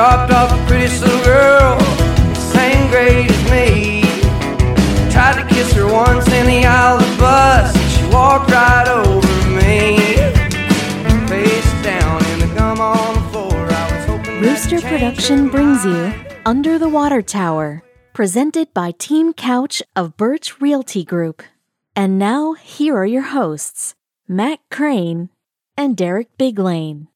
dropped off a pretty little girl, same grade as me. Tried to kiss her once in the aisle of the bus, she walked right over me. Face down in the gum on the floor, I was hoping Rooster Production brings you. Under the Water Tower, presented by Team Couch of Birch Realty Group. And now, here are your hosts, Matt Crane and Derek Biglane.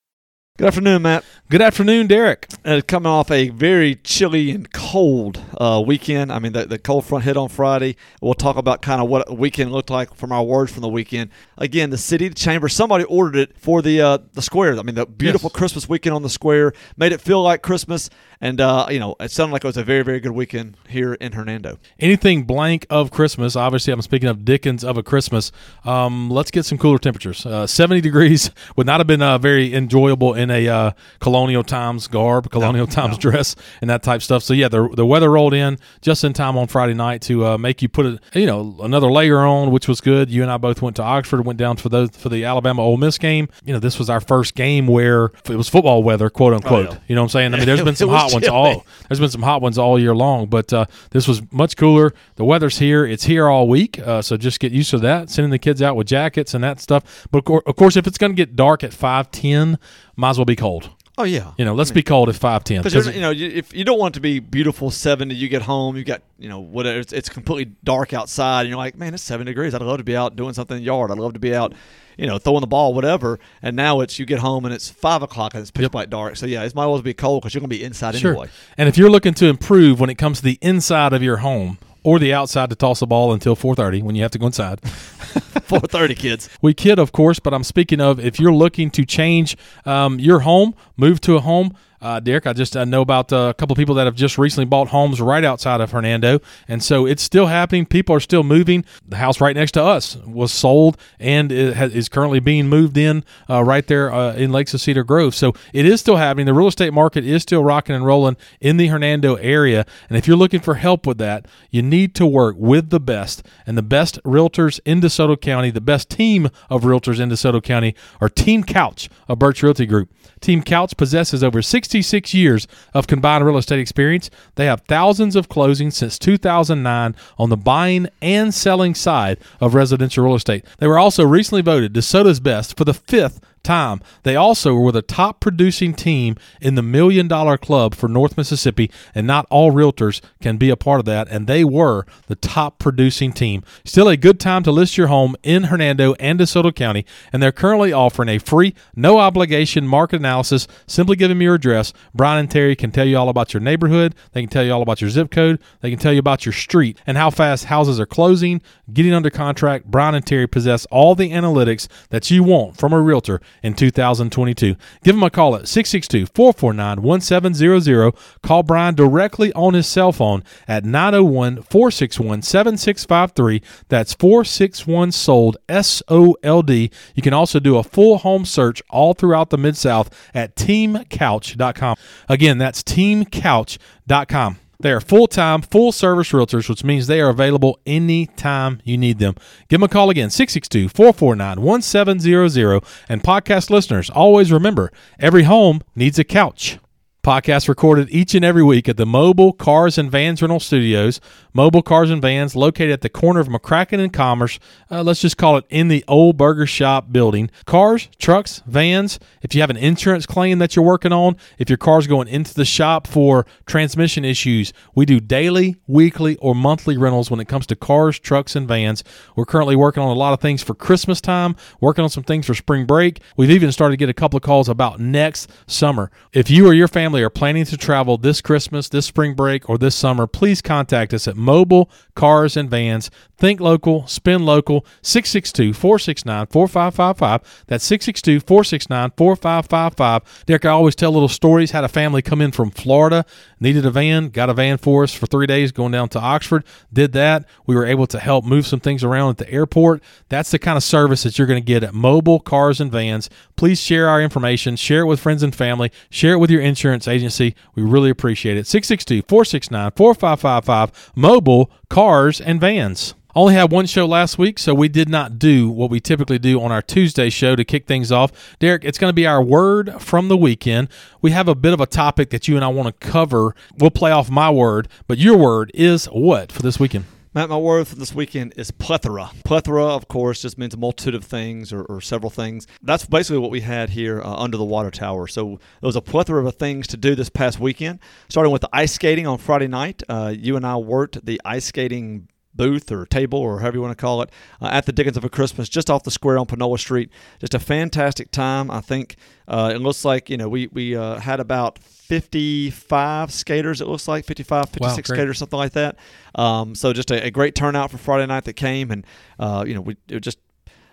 Good afternoon, Matt. Good afternoon, Derek. Uh, coming off a very chilly and cold uh, weekend. I mean, the, the cold front hit on Friday. We'll talk about kind of what weekend looked like from our words from the weekend. Again, the city chamber. Somebody ordered it for the uh, the square. I mean, the beautiful Yes. Christmas weekend on the square made it feel like Christmas, and uh, you know, it sounded like it was a very very good weekend here in Hernando. Anything blank of Christmas. Obviously, I'm speaking of Dickens of a Christmas. Um, let's get some cooler temperatures. Uh, 70 degrees would not have been uh, very enjoyable in a uh, colonial times garb, colonial times dress, and that type stuff. So yeah, the the weather rolled in just in time on Friday night to uh, make you put a you know another layer on, which was good. You and I both went to Oxford, went down for those for the Alabama Ole Miss game. You know, this was our first game where it was football weather, quote unquote. yeah. You know what I'm saying? I mean, there's been some hot ones all there's been some hot ones all year long, but uh, this was much cooler. The weather's here; it's here all week, uh, so just get used to that. Sending the kids out with jackets and that stuff. But of cour- of course, if it's going to get dark at five ten, might as well be cold. Oh yeah, You know, let's be cold at five ten. Because you know, if you don't want it to be beautiful seventy, you get home, you got you know whatever. It's, it's completely dark outside, and you're like, man, it's seven degrees. I'd love to be out doing something in the yard. I'd love to be out, you know, throwing the ball, whatever. And now it's you get home and it's five o'clock and it's pitch black dark. So yeah, it might as well be cold because you're gonna be inside Sure. anyway. And if you're looking to improve when it comes to the inside of your home or the outside to toss the ball until 4:30 when you have to go inside. Four thirty, kids. We kid, of course, but I'm speaking of if you're looking to change um, your home, move to a home. Uh, Derek, I just uh, know about uh, a couple people that have just recently bought homes right outside of Hernando, and so it's still happening. People are still moving. The house right next to us was sold and is currently being moved in uh, right there uh, in Lakes of Cedar Grove. So it is still happening. The real estate market is still rocking and rolling in the Hernando area. And if you're looking for help with that, you need to work with the best and the best realtors in DeSoto County. The best team of realtors in DeSoto County are Team Couch of Birch Realty Group. Team Couch possesses over 66 years of combined real estate experience. They have thousands of closings since 2009 on the buying and selling side of residential real estate. They were also recently voted DeSoto's best for the fifth time. They also were the top producing team in the Million Dollar Club for North Mississippi, and not all realtors can be a part of that, and they were the top producing team. Still a good time to list your home in Hernando and DeSoto County, and they're currently offering a free, no obligation market analysis. Simply give them your address. Brian and Terry can tell you all about your neighborhood, they can tell you all about your zip code, they can tell you about your street and how fast houses are closing, getting under contract. Brian and Terry possess all the analytics that you want from a realtor in 2022. Give him a call at 662 449 1700. Call Brian directly on his cell phone at 901 461 7653. That's 461 sold S O L D. You can also do a full home search all throughout the Mid South at teamcouch.com. Again, that's teamcouch.com. They are full time, full service realtors, which means they are available anytime you need them. Give them a call again, 662 449 1700. And podcast listeners, always remember every home needs a couch. Podcast recorded each and every week at the Mobile Cars and Vans Rental Studios. Mobile Cars and Vans, located at the corner of McCracken and Commerce. Uh, let's just call it in the old burger shop building. Cars, trucks, vans. If you have an insurance claim that you're working on, if your car's going into the shop for transmission issues, we do daily, weekly, or monthly rentals when it comes to cars, trucks, and vans. We're currently working on a lot of things for Christmas time, working on some things for spring break. We've even started to get a couple of calls about next summer. If you or your family are planning to travel this Christmas, this spring break, or this summer, please contact us at Mobile Cars and Vans. Think local, spend local, 662 469 4555. That's 662 469 4555. Derek, I always tell little stories. Had a family come in from Florida, needed a van, got a van for us for three days going down to Oxford. Did that. We were able to help move some things around at the airport. That's the kind of service that you're going to get at Mobile Cars and Vans. Please share our information, share it with friends and family, share it with your insurance agency. We really appreciate it. 662 469 4555. Mobile Cars and Vans. Only had one show last week, so we did not do what we typically do on our Tuesday show to kick things off. Derek, it's going to be our word from the weekend. We have a bit of a topic that you and I want to cover. We'll play off my word, but your word is what for this weekend? Matt, my word for this weekend is plethora. Plethora, of course, just means a multitude of things or, or several things. That's basically what we had here uh, under the water tower. So there was a plethora of things to do this past weekend, starting with the ice skating on Friday night. Uh, you and I worked the ice skating booth or table or however you want to call it uh, at the Dickens of a Christmas just off the square on Panola Street. Just a fantastic time. I think uh, it looks like you know we we uh, had about 55 skaters. It looks like 55, 56 wow, skaters, something like that. Um, so just a, a, great turnout for Friday night that came, and uh, you know we just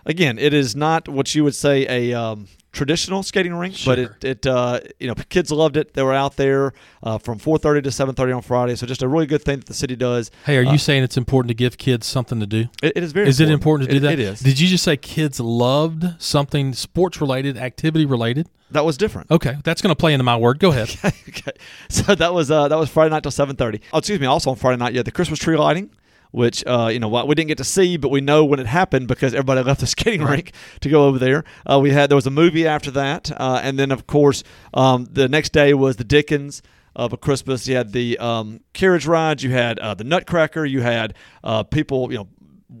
again it is not what you would say a um, traditional skating rink, sure. but it, it uh, you know kids loved it. They were out there uh, from 4:30 to 7:30 on Friday, so just a really good thing that the city does. Hey, are uh, you saying it's important to give kids something to do? it, it is very. Is important. it important to do It- that? It is. Did you just say kids loved something sports related, activity related? that was different. Okay, that's going to play into my word. Go ahead. okay, so that was uh, that was Friday night till 7:30. Oh, excuse me. Also on Friday night, you had the Christmas tree lighting. Which uh, you know we didn't get to see, but we know when it happened because everybody left the skating rink to go over there. Uh, we had there was a movie after that, uh, and then of course um, the next day was the Dickens of a Christmas. You had the um, carriage rides, you had uh, the Nutcracker, you had uh, people you know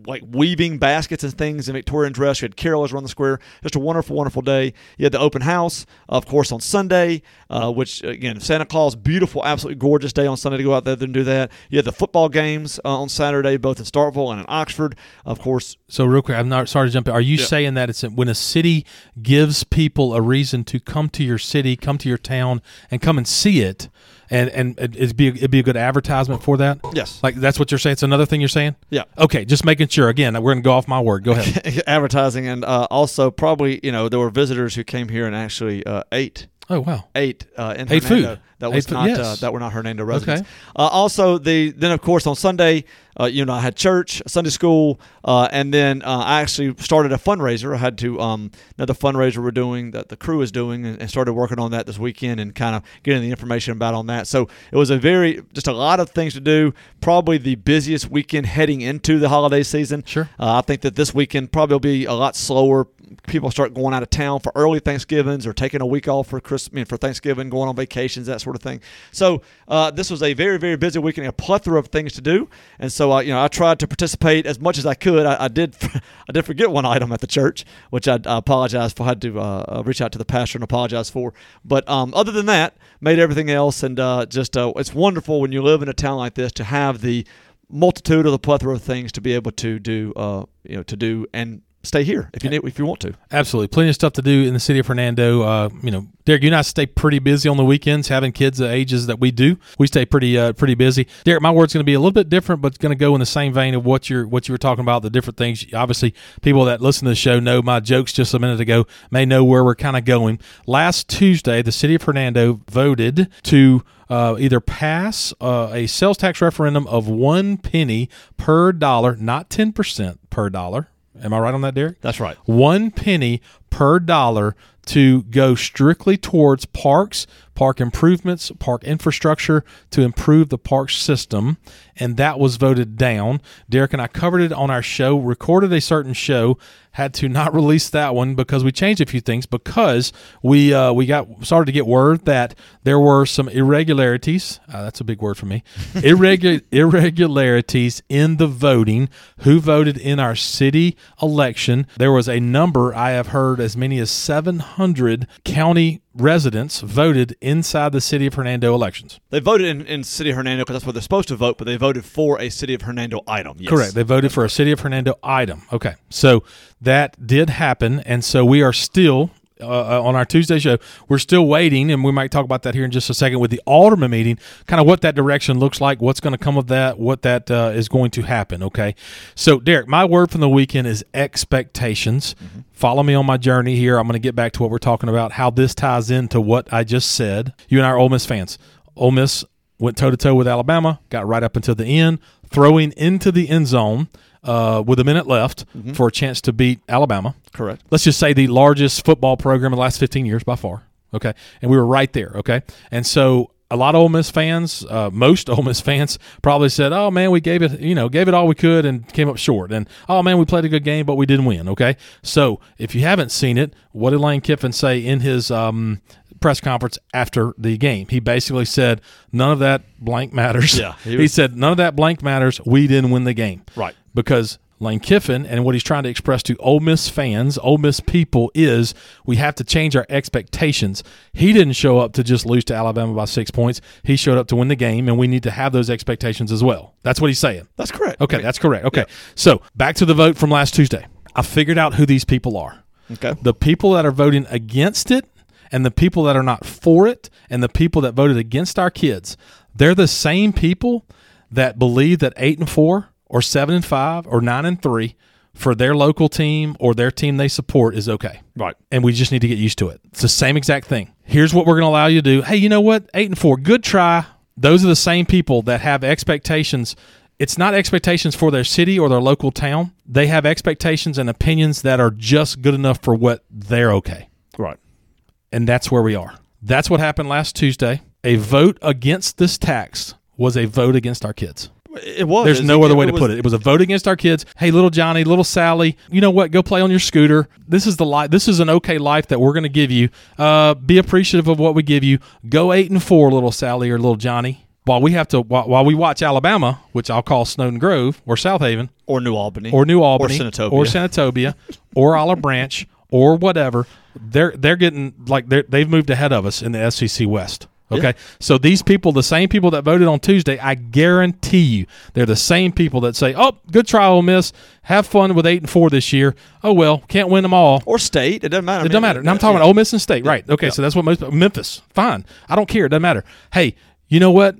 like weaving baskets and things in Victorian dress. You had carolers around the square. Just a wonderful, wonderful day. You had the open house, of course, on Sunday, uh, which again, Santa Claus, beautiful, absolutely gorgeous day on Sunday to go out there and do that. You had the football games uh, on Saturday, both in Starkville and in Oxford. Of course, So real quick, I'm not sorry to jump in. Are you Yeah. saying that it's when a city gives people a reason to come to your city, come to your town, and come and see it, and and it'd be it'd be a good advertisement for that? yes, Like that's what you're saying. It's another thing you're saying. yeah. Okay, just making sure. Again, we're gonna go off my word. Go ahead. Advertising and uh, also probably you know there were visitors who came here and actually uh, ate oh wow. Eight uh, in Ate Hernando. food. That was food, not yes. uh, that were not Hernando residents. Okay. Uh, also, the then of course on Sunday, uh, you know, I had church, Sunday school, uh, and then uh, I actually started a fundraiser. I had to um, another fundraiser we're doing that the crew is doing, and, and started working on that this weekend and kind of getting the information about on that. So it was a very just a lot of things to do. Probably the busiest weekend heading into the holiday season. Sure. Uh, I think that this weekend probably will be a lot slower. People start going out of town for early Thanksgivings or taking a week off for Christmas, I mean, for Thanksgiving, going on vacations, that sort of thing. So uh, this was a very, very busy weekend, a plethora of things to do, and so uh, you know I tried to participate as much as I could. I, I did, I did forget one item at the church, which I, I apologize for. I had to uh, reach out to the pastor and apologize for. But um, other than that, made everything else, and uh, just uh, it's wonderful when you live in a town like this to have the multitude of the plethora of things to be able to do, uh, you know, to do and stay here if you need, if you want to. Absolutely, plenty of stuff to do in the city of Hernando. Uh, you know, Derek, you and I stay pretty busy on the weekends, having kids the ages that we do. We stay pretty uh, pretty busy. Derek, my word's going to be a little bit different, but it's going to go in the same vein of what you're what you were talking about. The different things. Obviously, people that listen to the show know my jokes just a minute ago. May know where we're kind of going. Last Tuesday, the city of Hernando voted to. Uh, either pass uh, a sales tax referendum of one penny per dollar, not 10% per dollar. Am I right on that, Derek? That's right. one penny per dollar to go strictly towards parks, park improvements, park infrastructure to improve the park system. And that was voted down. Derek and I covered it on our show, recorded a certain show, had to not release that one because we changed a few things because we uh, we got started to get word that there were some irregularities. Uh, that's a big word for me. Irregu- irregularities in the voting. Who voted in our city election? There was a number I have heard as many as 700 county residents voted inside the city of Hernando elections. They voted in, in City of Hernando because that's where they're supposed to vote, but they voted for a City of Hernando item. Yes. Correct. They voted for a city of Hernando item. Okay. So that did happen. And so we are still. Uh, on our Tuesday show, we're still waiting, and we might talk about that here in just a second with the Alderman meeting, kind of what that direction looks like, what's going to come of that, what that uh, is going to happen. Okay, so Derek, my word from the weekend is expectations. Follow me on my journey here. I'm going to get back to what we're talking about, how this ties into what I just said. You and I are Ole Miss fans. Ole Miss went toe to toe with Alabama, got right up until the end, throwing into the end zone uh, with a minute left for a chance to beat Alabama. Correct. Let's just say the largest football program in the last 15 years by far. Okay. And we were right there. Okay. And so a lot of Ole Miss fans, uh, most Ole Miss fans, probably said, "Oh man, we gave it, you know, gave it all we could and came up short." And oh man, we played a good game, but we didn't win. Okay, so if you haven't seen it, what did Lane Kiffin say in his um, press conference after the game? He basically said, "None of that blank matters." Yeah, he he, said, "None of that blank matters. We didn't win the game." Right. Because Lane Kiffin and what he's trying to express to Ole Miss fans, Ole Miss people, is we have to change our expectations. He didn't show up to just lose to Alabama by six points. He showed up to win the game, and we need to have those expectations as well. That's what he's saying. That's correct. Okay, that's correct. Okay, so back to the vote from last Tuesday. I figured out who these people are Okay. the people that are voting against it and the people that are not for it and the people that voted against our kids they're the same people that believe that 8 and 4 or 7 and 5 or 9 and 3 for their local team or their team they support is okay Right. and we just need to get used to it it's the same exact thing here's what we're going to allow you to do hey you know what 8 and 4 good try those are the same people that have expectations it's not expectations for their city or their local town. They have expectations and opinions that are just good enough for what they're okay. Right. And that's where we are. That's what happened last Tuesday. A vote against this tax was a vote against our kids. It was. There's no other way to was- put it. It was a vote against our kids. Hey, little Johnny, little Sally, you know what? Go play on your scooter. This is the life. This is an okay life that we're going to give you. Uh, be appreciative of what we give you. Go eight and four, little Sally or little Johnny. While we have to, while, while we watch Alabama, which I'll call Snowden Grove or Southaven, Or New Albany. or New Albany Or Senatobia. or Senatobia or Olive Branch or whatever. They're they're getting like they they've moved ahead of us in the SEC West. Okay, Yeah. so these people, the same people that voted on Tuesday, I guarantee you, they're the same people that say, "Oh, good try, Ole Miss. Have fun with eight and four this year. Oh well, can't win them all. or state. It doesn't matter. It doesn't matter. Now I'm talking about Ole Miss and State, right? Okay, Yeah. so that's what most Memphis. Fine, I don't care. It doesn't matter. Hey, you know what?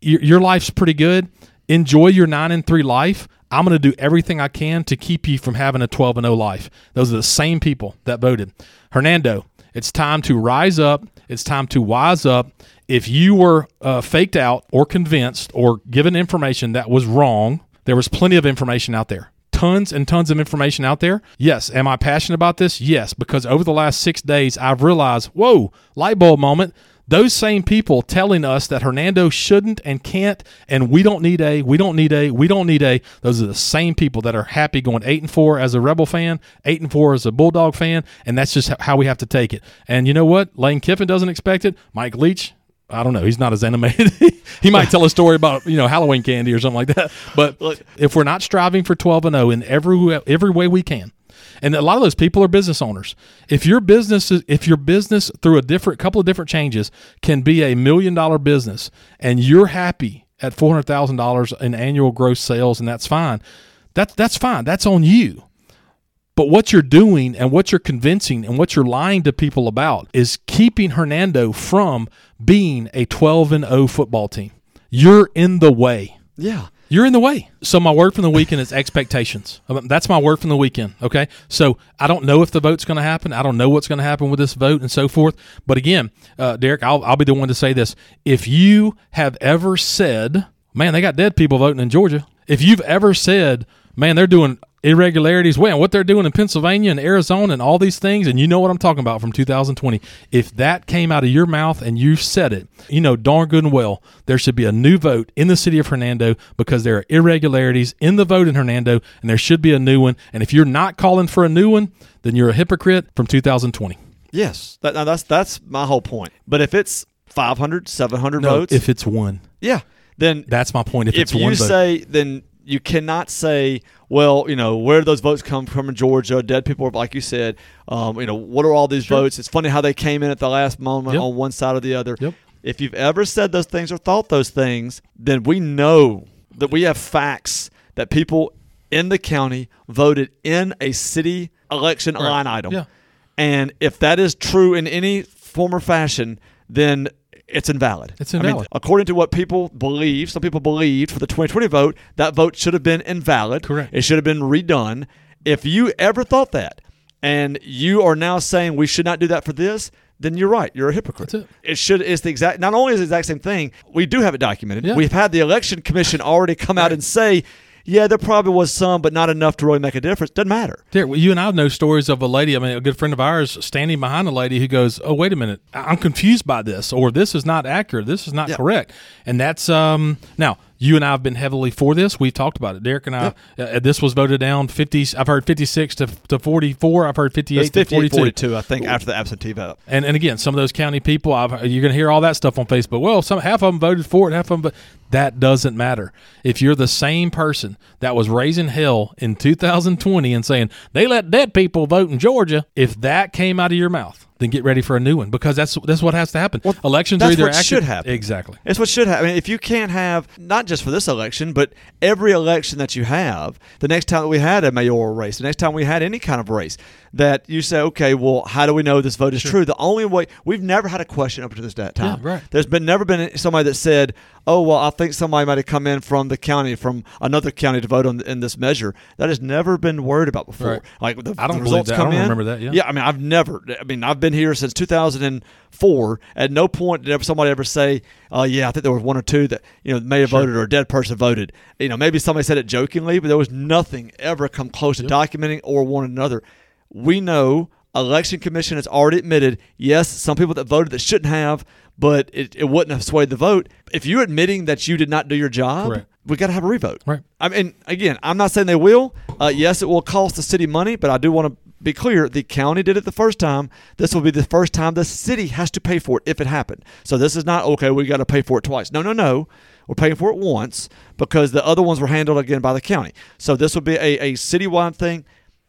Your, your life's pretty good. Enjoy your nine and three life. I'm going to do everything I can to keep you from having a 12 and 0 life. Those are the same people that voted. Hernando, it's time to rise up. It's time to wise up. If you were uh, faked out or convinced or given information that was wrong, there was plenty of information out there tons and tons of information out there. Yes. Am I passionate about this? Yes, because over the last six days, I've realized, whoa, light bulb moment. Those same people telling us that Hernando shouldn't and can't, and we don't need a, we don't need a, we don't need a. Those are the same people that are happy going eight and four as a Rebel fan, eight and four as a Bulldog fan, and that's just how we have to take it. And you know what? Lane Kiffin doesn't expect it. Mike Leach, I don't know. He's not as animated. he might tell a story about you know Halloween candy or something like that. But Look- if we're not striving for twelve and zero in every every way we can, and a lot of those people are business owners. If your business is, if your business through a different couple of different changes can be a million dollar business, and you're happy at four hundred thousand dollars in annual gross sales, and that's fine. That's that's fine. That's on you. But what you're doing and what you're convincing and what you're lying to people about is keeping Hernando from being a 12 and 0 football team. You're in the way. Yeah. You're in the way. So my word from the weekend is expectations. Um, That's my word from the weekend. Okay. So I don't know if the vote's going to happen. I don't know what's going to happen with this vote and so forth. But again, uh, Derek, I'll, I'll be the one to say this. If you have ever said, man, they got dead people voting in Georgia. If you've ever said, man, they're doing irregularities, man, what they're doing in Pennsylvania and Arizona and all these things, and you know what I'm talking about from 2020. If that came out of your mouth and you said it, you know darn good and well there should be a new vote in the city of Hernando because there are irregularities in the vote in Hernando, and there should be a new one. And if you're not calling for a new one, then you're a hypocrite from 2020. Yes. That, now that's that's my whole point. But if it's 500, 700 No, votes, if it's one, yeah, then that's my point. If, if it's you vote, say then you cannot say well you know where do those votes come from in georgia dead people like you said um, you know what are all these Sure. votes it's funny how they came in at the last moment Yep. on one side or the other Yep. if you've ever said those things or thought those things then we know that we have facts that people in the county voted in a city election Right. line item Yeah. and if that is true in any form or fashion then it's invalid. It's I mean, invalid. according to what people believe, some people believed for the 2020 vote, that vote should have been invalid. Correct. It should have been redone. If you ever thought that, and you are now saying we should not do that for this, then you're right. You're a hypocrite. That's it. should. It's the exact. Not only is it the exact same thing. We do have it documented. Yeah. We've had the election commission already come out and say. Yeah, there probably was some, but not enough to really make a difference. Doesn't matter. Derek, well, you and I know stories of a lady. I mean, a good friend of ours standing behind a lady who goes, "Oh, wait a minute, I'm confused by this, or this is not accurate. This is not Yeah. correct." And that's um now. You and I have been heavily for this. We've talked about it. Derek and I. Uh, this was voted down fifty. I've heard fifty-six to, to forty-four. I've heard fifty-eight to 58 forty-two. 42, I think, after the absentee vote. And and again, some of those county people, I've, you're going to hear all that stuff on Facebook. Well, some half of them voted for it, half of them, but that doesn't matter. If you're the same person that was raising hell in 2020 and saying they let dead people vote in Georgia, if that came out of your mouth, then get ready for a new one because that's that's what has to happen. Elections that's are either what active- should happen. Exactly. It's what should happen. I mean, if you can't have not just for this election, but every election that you have, the next time that we had a mayoral race, the next time we had any kind of race, that you say, okay, well, how do we know this vote is true? The only way we've never had a question up to this time. Yeah, right. There's been never been somebody that said, oh, well, I think somebody might have come in from the county, from another county to vote on in this measure. That has never been worried about before. Right. Like the, I don't the results that. I don't in. remember that, yeah. Yeah, I mean, I've never. I mean, I've been here since 2004. At no point did ever somebody ever say, "Uh, yeah, I think there was one or two that you know may have voted or a dead person voted." You know, maybe somebody said it jokingly, but there was nothing ever come close to documenting or one another. We know election commission has already admitted, yes, some people that voted that shouldn't have, but it, it wouldn't have swayed the vote. If you're admitting that you did not do your job, Correct. we got to have a revote. Right. I mean, again, I'm not saying they will. Uh, yes, it will cost the city money, but I do want to be clear. The county did it the first time. This will be the first time the city has to pay for it if it happened. So this is not okay. We got to pay for it twice. No, no, no. We're paying for it once because the other ones were handled again by the county. So this will be a, a citywide thing.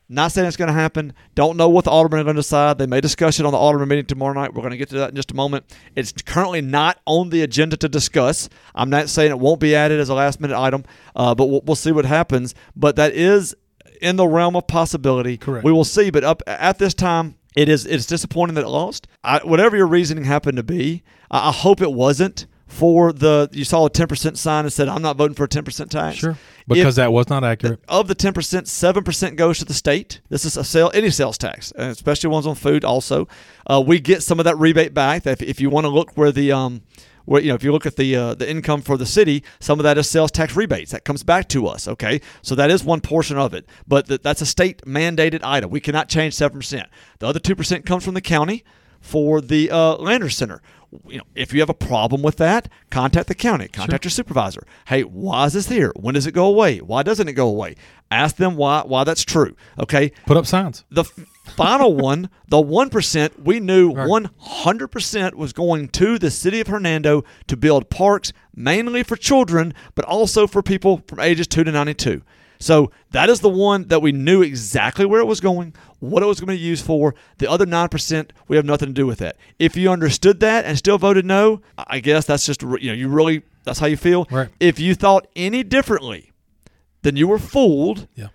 Not saying it's going to happen. Don't know what the aldermen are going to decide. They may discuss it on the alderman meeting tomorrow night. We're going to get to that in just a moment. It's currently not on the agenda to discuss. I'm not saying it won't be added as a last minute item, uh, but we'll, we'll see what happens. But that is in the realm of possibility. Correct. We will see. But up at this time, it is it's disappointing that it lost. I, whatever your reasoning happened to be, I, I hope it wasn't for the you saw a 10% sign and said I'm not voting for a 10% tax. Sure. Because If- that was not accurate. of the 10%, 7% goes to the state. This is a sale, any sales tax, especially ones on food also. Uh, we get some of that rebate back. If, if you want to look where the, um, where, you know, if you look at the uh, the income for the city, some of that is sales tax rebates that comes back to us. Okay, so that is one portion of it, but th- that's a state mandated item. We cannot change seven percent. The other two percent comes from the county for the uh, Landers Center. You know, if you have a problem with that, contact the county, contact your supervisor. Hey, why is this here? When does it go away? Why doesn't it go away? Ask them why why that's true. Okay. Put up signs. The final one, the one percent, we knew one hundred percent was going to the city of Hernando to build parks mainly for children, but also for people from ages two to ninety-two. So that is the one that we knew exactly where it was going, what it was going to be used for. The other nine percent, we have nothing to do with that. If you understood that and still voted no, I guess that's just you know you really that's how you feel. Right. If you thought any differently, then you were fooled Yeah.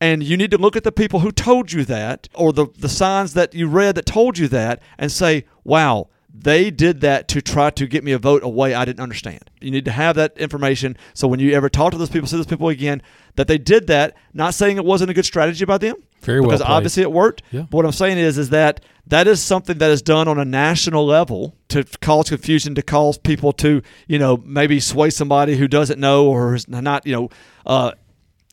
and you need to look at the people who told you that or the, the signs that you read that told you that and say, wow, they did that to try to get me a vote away I didn't understand. You need to have that information so when you ever talk to those people, see those people again, that they did that, not saying it wasn't a good strategy by them. Very well Because played. obviously it worked. Yeah. But what I'm saying is is that that is something that is done on a national level to cause confusion, to cause people to, you know, maybe sway somebody who doesn't know or is not, you know, uh,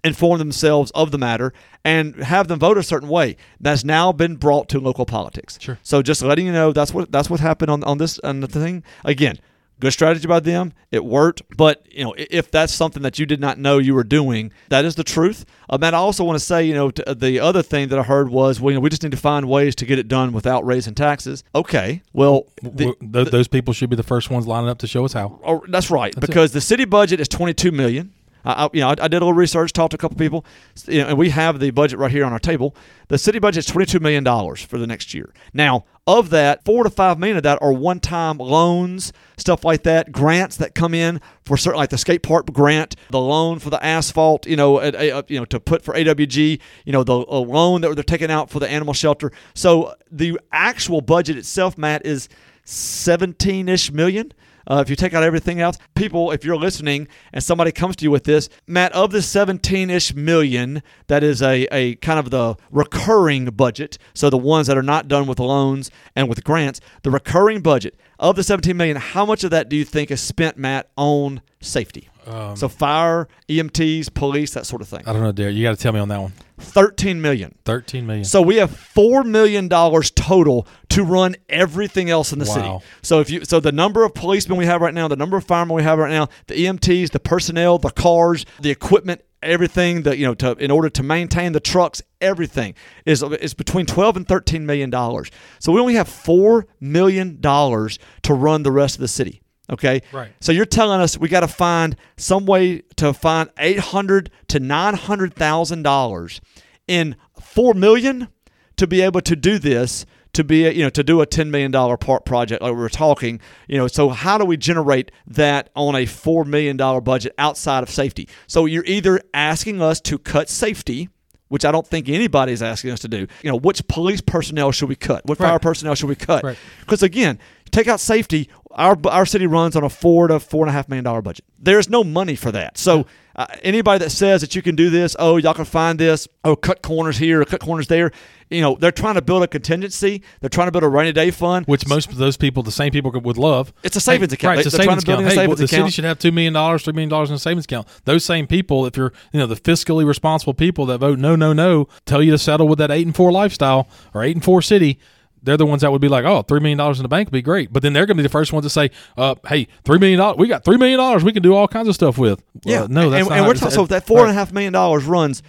inform themselves of the matter and have them vote a certain way. That's now been brought to local politics. Sure. So just letting you know that's what that's what happened on, on this on the thing. Again, good strategy by them. It worked. But you know, if that's something that you did not know you were doing, that is the truth. Um, and I also want to say, you know, t- the other thing that I heard was, well, you know, we just need to find ways to get it done without raising taxes. Okay. Well, the, W- th- those people should be the first ones lining up to show us how. Oh, that's right. That's it. because the city budget is twenty two million. I, you know, I, I did a little research, talked to a couple people, you know, and we have the budget right here on our table. The city budget is twenty two million dollars for the next year. Now, of that, four to five million of that are one time loans, stuff like that, grants that come in for certain, like the skate park grant, the loan for the asphalt, you know, at, you know, to put for AWG, you know, the loan that they're taking out for the animal shelter. So the actual budget itself, Matt, is seventeen ish million. Uh, if you take out everything else, people, if you're listening and somebody comes to you with this, Matt, of the 17 ish million, that is a, a kind of the recurring budget. So the ones that are not done with loans and with grants, the recurring budget, of the 17 million, how much of that do you think is spent, Matt, on safety? Um, so fire, EMTs, police, that sort of thing. I don't know, Derek. You got to tell me on that one. 13 million. Thirteen million. So we have four million dollars total to run everything else in the Wow. city. So if you so the number of policemen we have right now, the number of firemen we have right now, the EMTs, the personnel, the cars, the equipment, everything that you know to in order to maintain the trucks, everything is is between twelve and thirteen million dollars. So we only have four million dollars to run the rest of the city. Okay. Right. So you're telling us we got to find some way to find eight hundred to nine hundred thousand dollars in four million to be able to do this to be you know to do a ten million dollar part project like we were talking you know so how do we generate that on a four million dollar budget outside of safety so you're either asking us to cut safety which I don't think anybody's asking us to do. You know, which police personnel should we cut? What fire personnel should we cut? Right. Because again, take out safety. Our our city runs on a four to four and a half million dollar budget. There's no money for that. So uh, anybody that says that you can do this, oh y'all can find this, oh cut corners here, cut corners there, you know they're trying to build a contingency. They're trying to build a rainy day fund. which most of those people, the same people, would love. It's a savings Hey, account. Right, it's a They're savings account. Hey, savings well, the city account. should have two million dollars, three million dollars in a savings account. Those same people, if you're, you know, the fiscally responsible people that vote no, no, no, tell you to settle with that eight and four lifestyle or eight and four city. They're the ones that would be like, oh, $3 million in the bank would be great. But then they're going to be the first ones to say, uh, hey, $3 million, we got $3 million we can do all kinds of stuff with. Yeah, Uh, no, that's and, not and we're talking, so that four and a half million dollars runs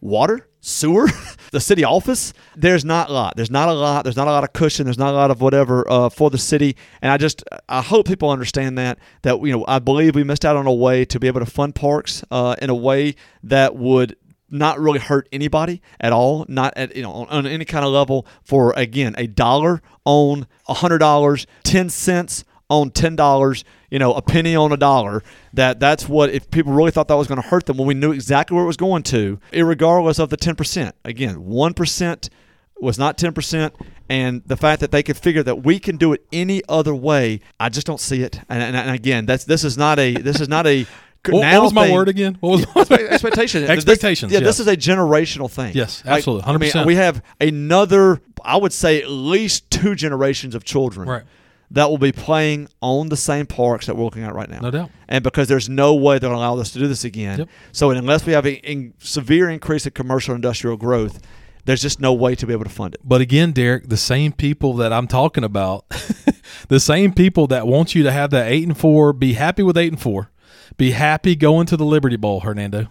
water, sewer, the city office. There's not a lot. There's not a lot. There's not a lot of cushion. There's not a lot of whatever uh, for the city. And I just I hope people understand that that you know I believe we missed out on a way to be able to fund parks uh, in a way that would not really hurt anybody at all not at you know on, any kind of level for again a dollar on a hundred dollars ten cents on ten dollars, you know, a penny on a dollar. That that's what if people really thought that was going to hurt them when we knew exactly where it was going to, irregardless of the ten percent. Again, one percent was not ten percent, and the fact that they could figure that we can do it any other way, I just don't see it. And, and, and again, that's this is not a this is not a What, what was my thing. word again? What was expectation. Expectations, This, yeah, yes. this is a generational thing. Yes, Like, absolutely, I mean, 100%. we have another, I would say, at least two generations of children Right. that will be playing on the same parks that we're looking at right now. No doubt. And because there's no way they'll allow us to do this again. Yep. So unless we have a, a severe increase in commercial industrial growth, there's just no way to be able to fund it. But again, Derek, the same people that I'm talking about, the same people that want you to have that eight and four, be happy with eight and four, be happy going to the Liberty Bowl, Hernando.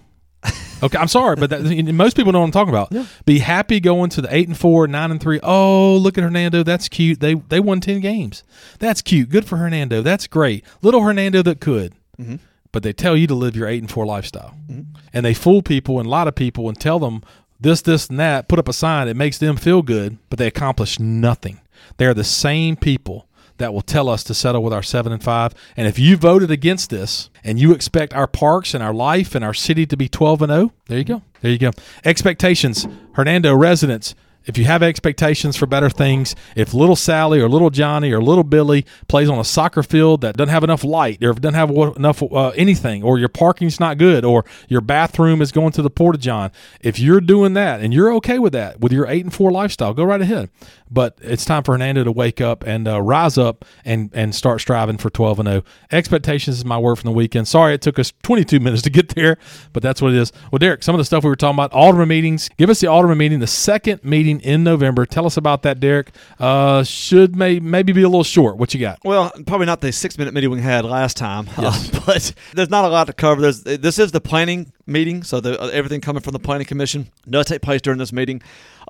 Okay, I'm sorry, but that, most people know what I'm talking about. Be happy going to the eight and four, nine and three. Oh, look at Hernando, that's cute. They they won ten games. That's cute. Good for Hernando. That's great. Little Hernando that could. Mm-hmm. But they tell you to live your eight and four lifestyle, mm-hmm. and they fool people and a lot of people and tell them this, this, and that. Put up a sign. It makes them feel good, but they accomplish nothing. They're the same people that will tell us to settle with our seven and five. And if you voted against this and you expect our parks and our life and our city to be 12 and 0, there you go. There you go. Expectations, Hernando residents. If you have expectations for better things, if little Sally or little Johnny or little Billy plays on a soccer field that doesn't have enough light or doesn't have enough uh, anything, or your parking's not good, or your bathroom is going to the porta john, if you're doing that and you're okay with that, with your eight and four lifestyle, go right ahead. But it's time for Hernando to wake up and uh, rise up and and start striving for 12 and 0. Expectations is my word from the weekend. Sorry it took us 22 minutes to get there, but that's what it is. Well, Derek, some of the stuff we were talking about, Alderman meetings. Give us the Alderman meeting, the second meeting in November. Tell us about that, Derek. Uh, should may maybe be a little short. What you got? Well, probably not the six minute meeting we had last time, uh, but there's not a lot to cover. There's this is the planning meeting, so the, uh, everything coming from the planning commission does take place during this meeting.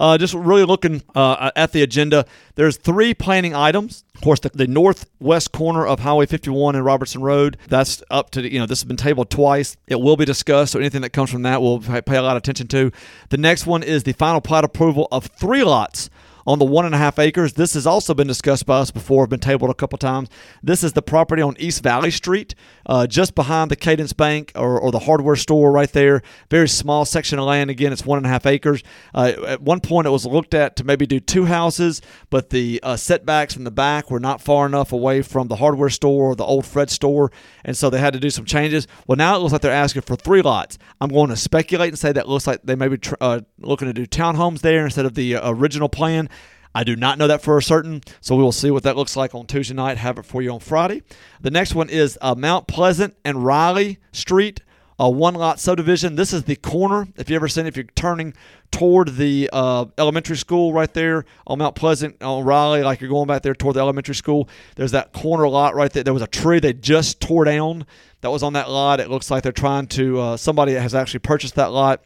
Uh, just really looking uh, at the agenda, there's three planning items. Of course, the, the northwest corner of Highway 51 and Robertson Road. That's up to you know this has been tabled twice. It will be discussed, so anything that comes from that we'll pay pay a lot of attention to. The next one is the final plat approval of three lots on the one and a half acres. This has also been discussed by us before, been tabled a couple times. This is the property on East Valley Street, uh, just behind the Cadence Bank or, or the hardware store right there. Very small section of land. Again, it's one and a half acres. Uh, at one point, it was looked at to maybe do two houses, but the uh, setbacks from the back were not far enough away from the hardware store or the old Fred store, and so they had to do some changes. Well, now it looks like they're asking for three lots. I'm going to speculate and say that looks like they may be tr- uh, looking to do townhomes there instead of the uh, original plan. I do not know that for a certain, so we will see what that looks like on Tuesday night. Have it for you on Friday. The next one is uh, Mount Pleasant and Riley Street, a one lot subdivision. This is the corner. If you ever seen, if you're turning toward the uh, elementary school right there on Mount Pleasant on Riley, like you're going back there toward the elementary school, there's that corner lot right there. There was a tree they just tore down that was on that lot. It looks like they're trying to uh, somebody has actually purchased that lot.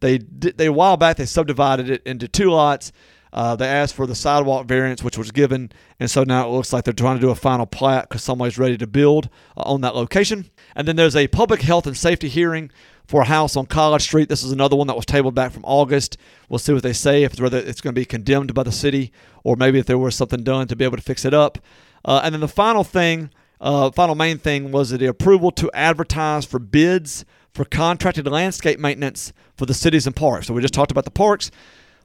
They they a while back they subdivided it into two lots. Uh, they asked for the sidewalk variance, which was given, and so now it looks like they're trying to do a final plat because somebody's ready to build uh, on that location. And then there's a public health and safety hearing for a house on College Street. This is another one that was tabled back from August. We'll see what they say if whether it's going to be condemned by the city or maybe if there was something done to be able to fix it up. Uh, and then the final thing, uh, final main thing was the approval to advertise for bids for contracted landscape maintenance for the cities and parks. So we just talked about the parks.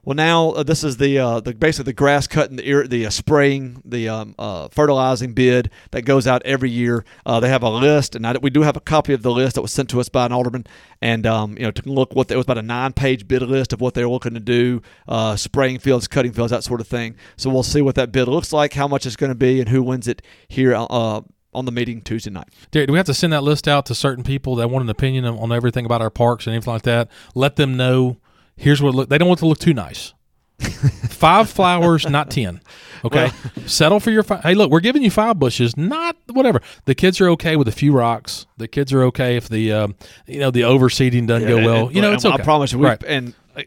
Well, now uh, this is the uh, the basically the grass cutting, the ir- the uh, spraying, the um, uh, fertilizing bid that goes out every year. Uh, they have a list, and I, we do have a copy of the list that was sent to us by an alderman, and um, you know to look what it was about a nine page bid list of what they're looking to do, uh, spraying fields, cutting fields, that sort of thing. So we'll see what that bid looks like, how much it's going to be, and who wins it here. on the meeting Tuesday night. Do we have to send that list out to certain people that want an opinion on everything about our parks and anything like that? Let them know Here's what look. They don't want to look too nice. five flowers, not ten. Okay, well, settle for your. Fi- hey, look, we're giving you five bushes, not whatever. The kids are okay with a few rocks. The kids are okay if the, um, you know, the overseeding doesn't yeah, go well. And, you know, it's okay. I promise you, right. and uh,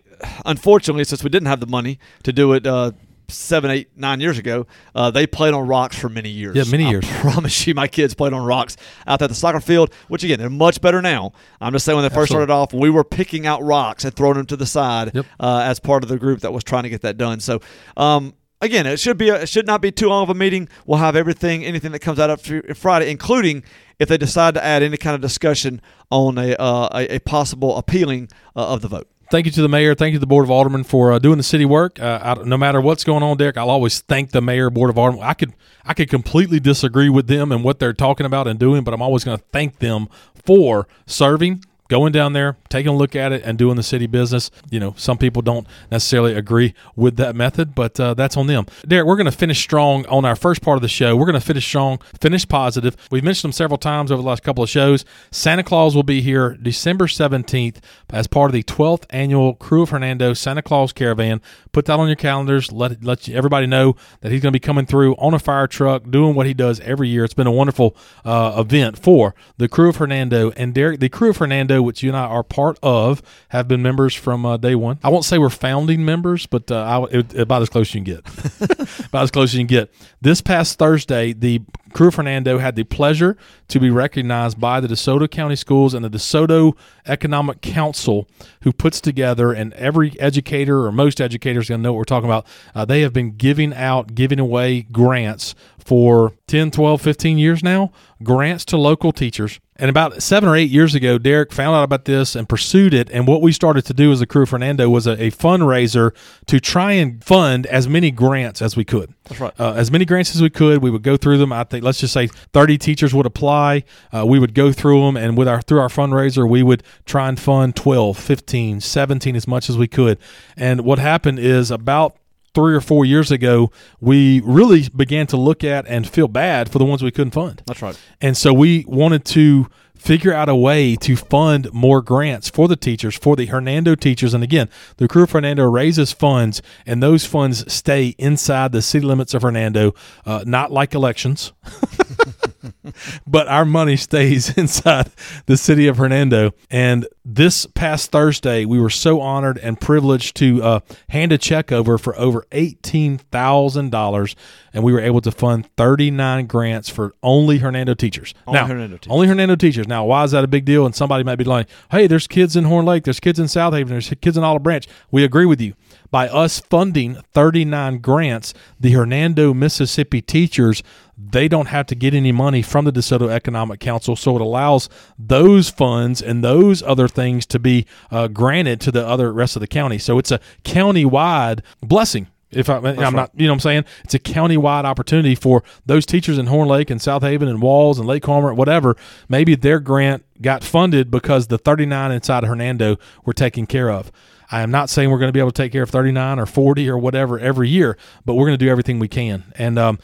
unfortunately, since we didn't have the money to do it uh, seven, eight, nine years ago, uh, they played on rocks for many years. Yeah, many years. I promise you, my kids played on rocks out at the soccer field, which again, they're much better now. I'm just saying when they first Absolutely. started off, we were picking out rocks and throwing them to the side yep. uh, as part of the group that was trying to get that done. So, um, again, it should be a, it should not be too long of a meeting. We'll have everything, anything that comes out of Friday, including if they decide to add any kind of discussion on a uh, a, a, possible appealing uh, of the vote thank you to the mayor. Thank you to the board of aldermen for uh, doing the city work. Uh, I, no matter what's going on, Derek, I'll always thank the mayor, board of aldermen. I could I could completely disagree with them and what they're talking about and doing, but I'm always going to thank them for serving going down there, taking a look at it, and doing the city business. You know, some people don't necessarily agree with that method, but uh, that's on them. Derek, we're going to finish strong on our first part of the show. We're going to finish strong, finish positive. We've mentioned them several times over the last couple of shows. Santa Claus will be here December 17th as part of the 12th annual Crew of Hernando Santa Claus Caravan. Put that on your calendars. Let let everybody know that he's going to be coming through on a fire truck, doing what he does every year. It's been a wonderful uh, event for the Crew of Hernando and Derek. The Crew of Hernando which you and I are part of, have been members from uh, day one. I won't say we're founding members, but uh, I, it, about as close as you can get. about as close as you can get. This past Thursday, the Krewe Hernando had the pleasure to be recognized by the DeSoto County Schools and the DeSoto Economic Council, who puts together, and every educator or most educators going to know what we're talking about. Uh, they have been giving out, giving away grants for 10, 12, 15 years now, grants to local teachers and about seven or eight years ago, Derek found out about this and pursued it. And what we started to do as a Krewe Hernando, was a, a fundraiser to try and fund as many grants as we could. That's right. Uh, as many grants as we could. We would go through them. I think let's just say 30 teachers would apply. Uh, we would go through them, and with our through our fundraiser, we would try and fund 12, 15, 17 as much as we could. And what happened is about three or four years ago, we really began to look at and feel bad for the ones we couldn't fund. That's right. And so we wanted to figure out a way to fund more grants for the teachers, for the Hernando teachers. And again, the crew of Hernando raises funds, and those funds stay inside the city limits of Hernando, uh, not like elections. but our money stays inside the city of Hernando. And this past Thursday, we were so honored and privileged to uh, hand a check over for over $18,000. And we were able to fund 39 grants for only Hernando teachers. Only now, Hernando teachers. Only Hernando teachers. Now, why is that a big deal? And somebody might be like, hey, there's kids in Horn Lake, there's kids in Southaven, there's kids in Olive Branch. We agree with you by us funding 39 grants, the Hernando, Mississippi teachers, they don't have to get any money from the DeSoto Economic Council. So it allows those funds and those other things to be uh, granted to the other rest of the county. So it's a county-wide blessing. If I, am right. not, you know what I'm saying? It's a county-wide opportunity for those teachers in Horn Lake and Southaven and Walls and Lake Cormorant, whatever. Maybe their grant got funded because the 39 inside of Hernando were taken care of. I am not saying we're going to be able to take care of 39 or 40 or whatever every year, but we're going to do everything we can. And um,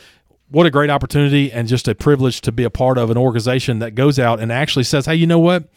what a great opportunity and just a privilege to be a part of an organization that goes out and actually says, hey, you know what?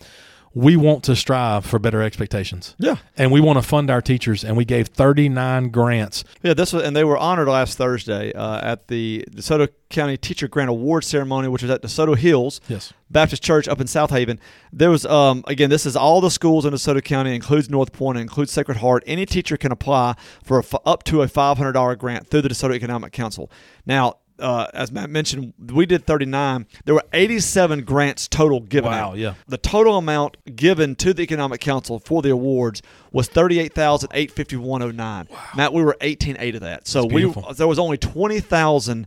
We want to strive for better expectations. Yeah. And we want to fund our teachers. And we gave 39 grants. Yeah, this was, and they were honored last Thursday uh, at the DeSoto County Teacher Grant Award ceremony, which was at DeSoto Hills Yes. Baptist Church up in Southaven. There was, um, again, this is all the schools in DeSoto County, includes North Point, includes Sacred Heart. Any teacher can apply for f- up to a $500 grant through the DeSoto Economic Council. Now, uh, as Matt mentioned, we did 39. There were 87 grants total given Wow, out. yeah. The total amount given to the Economic Council for the awards was 38,851.09. Wow. Matt, we were 18.8 of that. So we there was only 20,000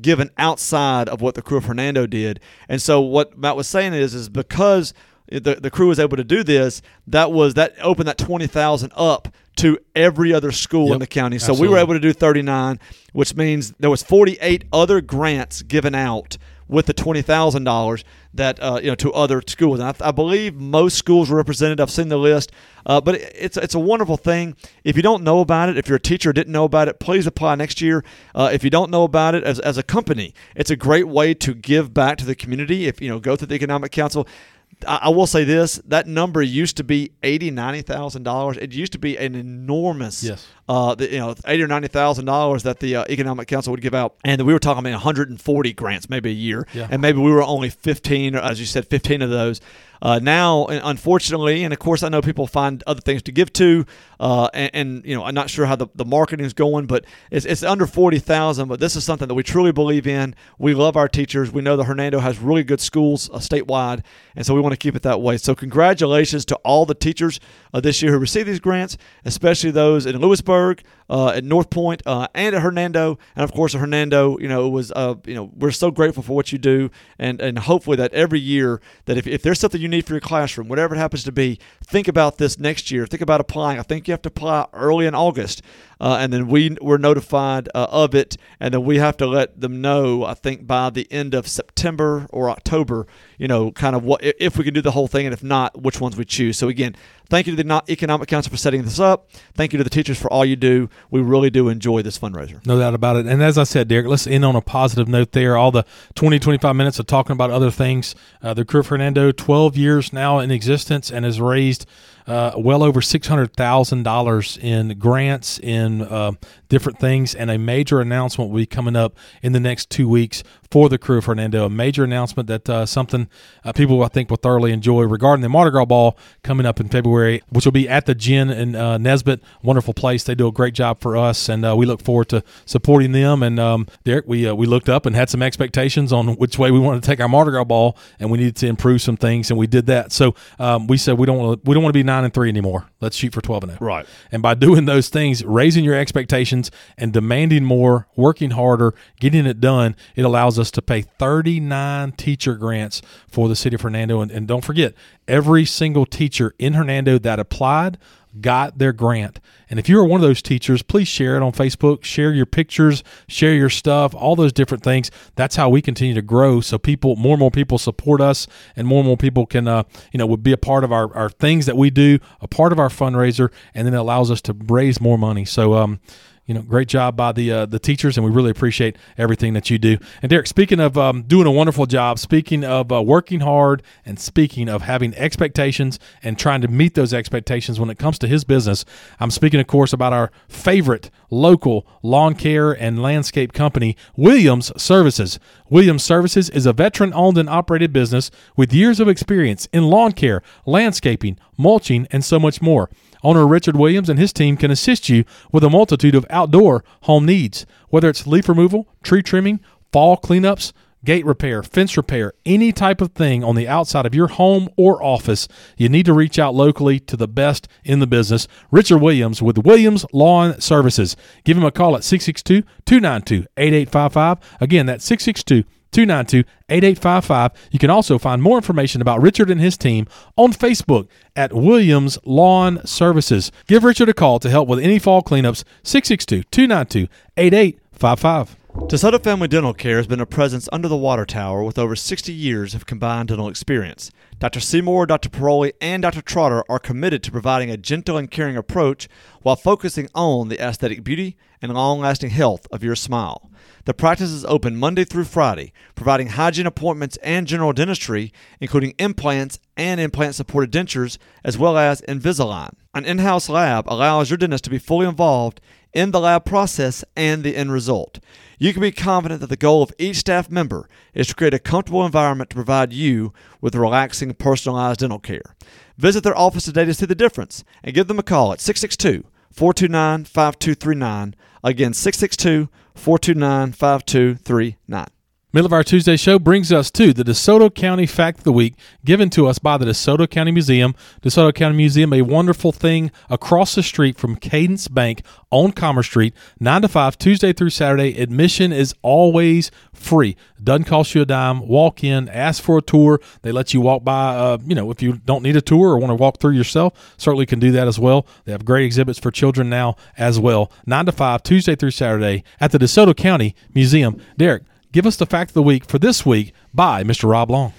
given outside of what the crew of Hernando did. And so what Matt was saying is is because the, the crew was able to do this, that was that opened that 20,000 up to every other school in the county. So we were able to do 39, which means there was 48 other grants given out with the twenty thousand dollars that uh, you know to other schools. And I, I believe most schools were represented. I've seen the list, uh, but it, it's it's a wonderful thing. If you don't know about it, if you're a teacher didn't know about it, please apply next year. Uh, if you don't know about it as, as a company, it's a great way to give back to the community. If you know go through the economic council. I I will say this: that number used to be eighty, ninety thousand dollars. It used to be an enormous, Yes. uh, the, you know, eighty or ninety thousand dollars that the uh, economic council would give out, and we were talking about one hundred and forty grants maybe a year, Yeah. and maybe we were only fifteen, or as you said, fifteen of those. Uh, now, unfortunately, and of course, I know people find other things to give to, uh, and, and you know, I'm not sure how the, the marketing is going, but it's, it's under forty thousand. But this is something that we truly believe in. We love our teachers. We know that Hernando has really good schools uh, statewide, and so we want to keep it that way. So, congratulations to all the teachers uh, this year who received these grants, especially those in Lewisburg, uh, at North Point, uh, and at Hernando, and of course at Hernando. You know, it was uh, you know we're so grateful for what you do, and and hopefully that every year that if, if there's something you need for your classroom, whatever it happens to be, think about this next year. Think about applying. I think you have to apply early in August, uh, and then we were notified uh, of it, and then we have to let them know. I think by the end of September or October, you know, kind of what if we can do the whole thing, and if not, which ones we choose. So again, thank you to the Economic Council for setting this up. Thank you to the teachers for all you do. We really do enjoy this fundraiser. No doubt about it. And as I said, Derek, let's end on a positive note there. All the 20, 25 minutes of talking about other things. Uh, the Crew of Hernando, 12 years now in existence and has raised uh, well over $600,000 in grants, in uh, different things. And a major announcement will be coming up in the next two weeks for the Crew of Hernando. A major announcement that uh, something uh, people, I think, will thoroughly enjoy regarding the Mardi Gras Ball coming up in February, which will be at the Gin in uh, Nesbit. Wonderful place. They do a great job for us, and uh, we look forward to supporting them. And um, Derek, we uh, we looked up and had some expectations on which way we wanted to take our Mardi Gras Ball, and we needed to improve some things, and we did that. So um, we said we don't want to we don't want to be nine and three anymore. Let's shoot for twelve and zero. Right. And by doing those things, raising your expectations and demanding more, working harder, getting it done, it allows us to pay 39 teacher grants for the city of Hernando. And, and don't forget, every single teacher in Hernando that applied got their grant. And if you are one of those teachers, please share it on Facebook, share your pictures, share your stuff, all those different things. That's how we continue to grow. So people, more and more people support us, and more and more people can, uh, you know, would be a part of our, our things that we do, a part of our fundraiser, and then it allows us to raise more money. So, um, you know, great job by the uh, the teachers, and we really appreciate everything that you do. And Derek, speaking of um, doing a wonderful job, speaking of uh, working hard, and speaking of having expectations and trying to meet those expectations when it comes to his business, I'm speaking, of course, about our favorite local lawn care and landscape company, Williams Services. Williams Services is a veteran owned and operated business with years of experience in lawn care, landscaping, mulching, and so much more. Owner Richard Williams and his team can assist you with a multitude of outdoor home needs, whether it's leaf removal, tree trimming, fall cleanups, gate repair, fence repair, any type of thing on the outside of your home or office, you need to reach out locally to the best in the business. Richard Williams with Williams Lawn Services. Give him a call at 662 292 8855. Again, that's 662 292 8855. You can also find more information about Richard and his team on Facebook at Williams Lawn Services. Give Richard a call to help with any fall cleanups 662 292 8855. DeSoto Family Dental Care has been a presence under the water tower with over 60 years of combined dental experience. Dr. Seymour, Dr. Paroli, and Dr. Trotter are committed to providing a gentle and caring approach while focusing on the aesthetic beauty and long lasting health of your smile. The practice is open Monday through Friday, providing hygiene appointments and general dentistry, including implants and implant supported dentures, as well as Invisalign. An in house lab allows your dentist to be fully involved in the lab process and the end result. You can be confident that the goal of each staff member is to create a comfortable environment to provide you with relaxing, personalized dental care. Visit their office today to see the difference and give them a call at 662 429 5239. Again, 662 429 5239. Middle of our Tuesday show brings us to the DeSoto County Fact of the Week, given to us by the DeSoto County Museum. DeSoto County Museum, a wonderful thing across the street from Cadence Bank on Commerce Street, 9 to 5, Tuesday through Saturday. Admission is always free. Doesn't cost you a dime. Walk in, ask for a tour. They let you walk by, uh, you know, if you don't need a tour or want to walk through yourself, certainly can do that as well. They have great exhibits for children now as well. 9 to 5, Tuesday through Saturday at the DeSoto County Museum. Derek, give us the fact of the week for this week by Mr. Rob Long.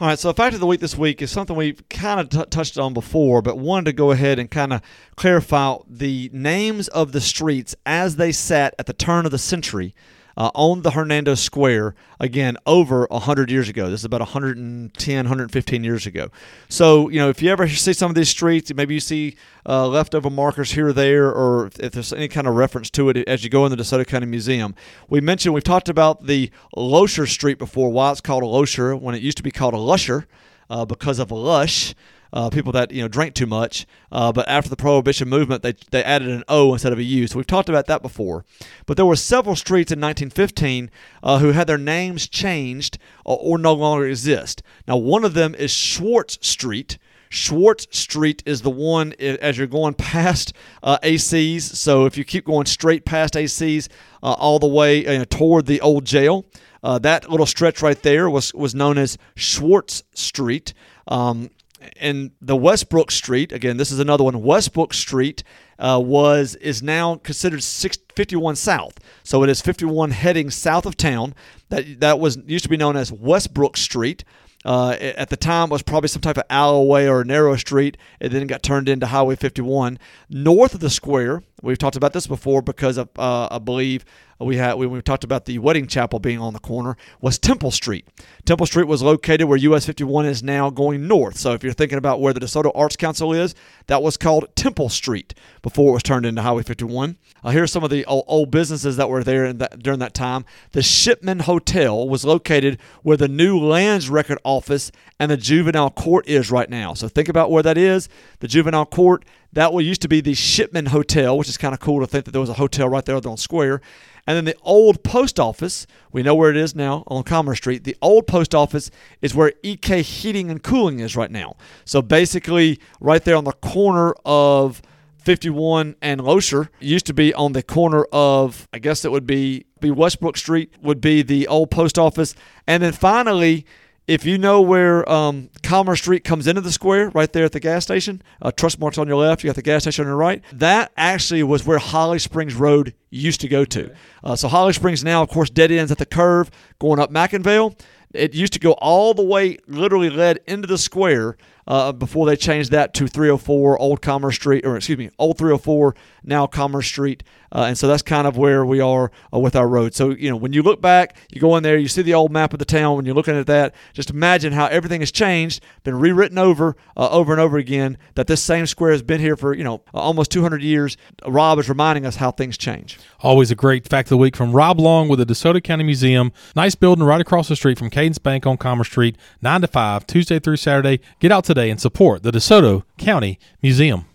All right, so the fact of the week this week is something we've kind of t- touched on before, but wanted to go ahead and kind of clarify the names of the streets as they sat at the turn of the century uh, on the Hernando Square, again, over 100 years ago. This is about 110, 115 years ago. So, you know, if you ever see some of these streets, maybe you see uh, leftover markers here or there, or if there's any kind of reference to it as you go in the DeSoto County Museum. We mentioned, we've talked about the Losher Street before, why it's called a Losher when it used to be called a Lusher uh, because of lush uh, people that you know drank too much. Uh, but after the Prohibition movement, they they added an O instead of a U. So we've talked about that before. But there were several streets in 1915 uh, who had their names changed or, or no longer exist. Now one of them is Schwartz Street. Schwartz Street is the one as you're going past uh, ACs. So if you keep going straight past ACs uh, all the way uh, toward the old jail, uh, that little stretch right there was, was known as Schwartz Street. Um, and the Westbrook Street again, this is another one. Westbrook Street uh, was is now considered 51 South, so it is 51 heading south of town. That that was used to be known as Westbrook Street. Uh, at the time, was probably some type of alleyway or narrow street. It then got turned into Highway 51. North of the square, we've talked about this before because of, uh, I believe we had we, talked about the wedding chapel being on the corner was Temple Street. Temple Street was located where US 51 is now going north. So if you're thinking about where the DeSoto Arts Council is, that was called Temple Street before it was turned into Highway 51. Uh, here's some of the old, old businesses that were there that, during that time. The Shipman Hotel was located where the new lands record office and the juvenile court is right now. So think about where that is. The juvenile court that used to be the Shipman Hotel, which is kind of cool to think that there was a hotel right there on Square. And then the old post office, we know where it is now on Commerce Street. The old post office is where EK Heating and Cooling is right now. So basically, right there on the corner of 51 and Losher used to be on the corner of, I guess it would be, be Westbrook Street, would be the old post office. And then finally, if you know where um, Commerce Street comes into the square, right there at the gas station, uh, Trustmark's on your left, you got the gas station on your right. That actually was where Holly Springs Road used to go to. Uh, so Holly Springs now, of course, dead ends at the curve going up McIngvale. It used to go all the way, literally led into the square uh, before they changed that to 304 Old Commerce Street, or excuse me, Old 304, now Commerce Street. Uh, and so that's kind of where we are uh, with our road. So, you know, when you look back, you go in there, you see the old map of the town. When you're looking at that, just imagine how everything has changed, been rewritten over, uh, over and over again, that this same square has been here for, you know, almost 200 years. Rob is reminding us how things change. Always a great fact of the week from Rob Long with the DeSoto County Museum. Nice building right across the street from Cadence Bank on Commerce Street, 9 to 5, Tuesday through Saturday. Get out today and support the DeSoto County Museum.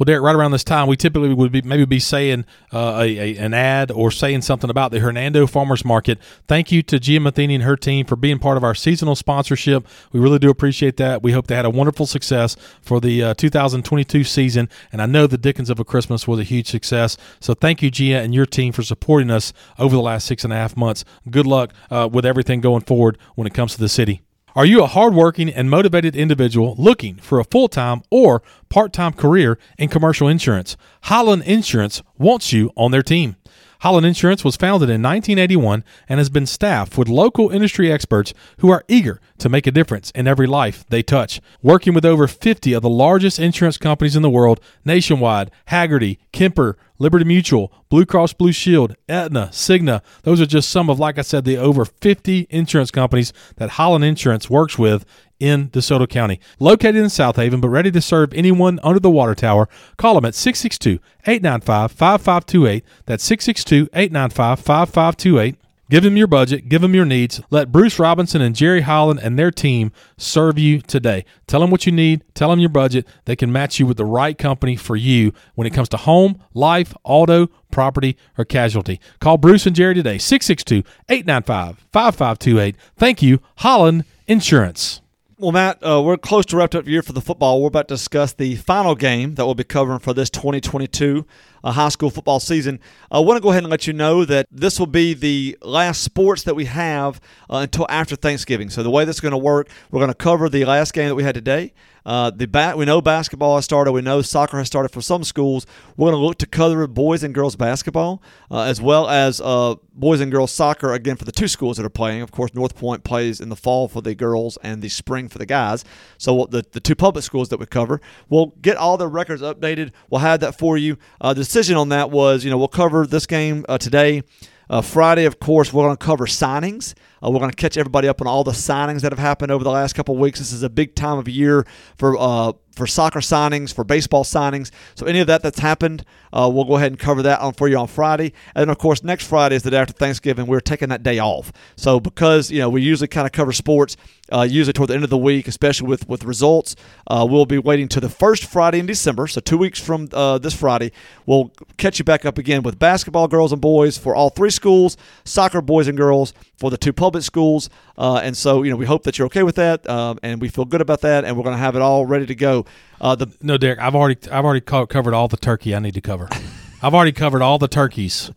Well, Derek, right around this time, we typically would be maybe be saying uh, a, a, an ad or saying something about the Hernando Farmers Market. Thank you to Gia Matheny and her team for being part of our seasonal sponsorship. We really do appreciate that. We hope they had a wonderful success for the uh, 2022 season, and I know the Dickens of a Christmas was a huge success. So thank you, Gia, and your team for supporting us over the last six and a half months. Good luck uh, with everything going forward when it comes to the city. Are you a hardworking and motivated individual looking for a full time or part time career in commercial insurance? Holland Insurance wants you on their team. Holland Insurance was founded in 1981 and has been staffed with local industry experts who are eager to make a difference in every life they touch. Working with over 50 of the largest insurance companies in the world, Nationwide, Hagerty, Kemper, Liberty Mutual, Blue Cross Blue Shield, Aetna, Cigna. Those are just some of, like I said, the over 50 insurance companies that Holland Insurance works with in DeSoto County. Located in Southaven, but ready to serve anyone under the water tower, call them at 662 895 5528. That's 662 895 5528. Give them your budget, give them your needs. Let Bruce Robinson and Jerry Holland and their team serve you today. Tell them what you need, tell them your budget. They can match you with the right company for you when it comes to home, life, auto, property, or casualty. Call Bruce and Jerry today, 662 895 5528. Thank you, Holland Insurance. Well, Matt, uh, we're close to wrapped up year for the football. We're about to discuss the final game that we'll be covering for this 2022 uh, high school football season. I want to go ahead and let you know that this will be the last sports that we have uh, until after Thanksgiving. So the way that's going to work, we're going to cover the last game that we had today. Uh, the bat, we know basketball has started. We know soccer has started for some schools. We're going to look to cover boys and girls basketball, uh, as well as uh, boys and girls soccer again for the two schools that are playing. Of course, North Point plays in the fall for the girls and the spring for the guys. So the the two public schools that we cover, we'll get all the records updated. We'll have that for you. Uh, the decision on that was, you know, we'll cover this game uh, today. Uh, Friday, of course, we're going to cover signings. Uh, we're going to catch everybody up on all the signings that have happened over the last couple weeks. This is a big time of year for uh, for soccer signings, for baseball signings. So any of that that's happened, uh, we'll go ahead and cover that on for you on Friday. And then of course, next Friday is the day after Thanksgiving. We're taking that day off. So because you know we usually kind of cover sports, uh, usually toward the end of the week, especially with with results, uh, we'll be waiting to the first Friday in December. So two weeks from uh, this Friday, we'll catch you back up again with basketball girls and boys for all three schools, soccer boys and girls for the two public schools. Uh, and so, you know, we hope that you're okay with that, um, and we feel good about that, and we're going to have it all ready to go. Uh, the No, Derek, I've already I've already co- covered all the turkey I need to cover. I've already covered all the turkeys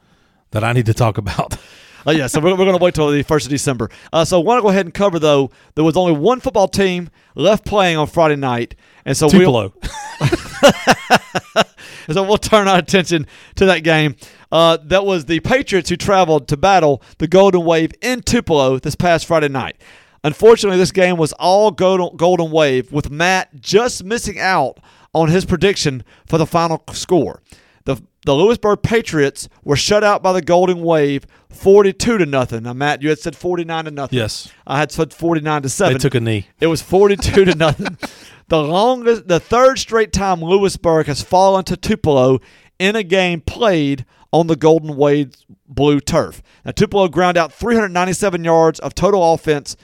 that I need to talk about. uh, yeah, so we're, we're going to wait till the first of December. Uh, so I want to go ahead and cover though. There was only one football team left playing on Friday night, and so we'll, Tupelo. so we'll turn our attention to that game. Uh, that was the Patriots who traveled to battle the Golden Wave in Tupelo this past Friday night. Unfortunately, this game was all Golden, Wave, with Matt just missing out on his prediction for the final score. The the Lewisburg Patriots were shut out by the Golden Wave, forty-two to nothing. Now, Matt, you had said forty-nine to nothing. Yes. I had said forty-nine to 7. They took a knee. It was 42 to nothing. The longest, the third straight time Lewisburg has fallen to Tupelo in a game played on the Golden Wave blue turf. Now Tupelo ground out 397 yards of total offense.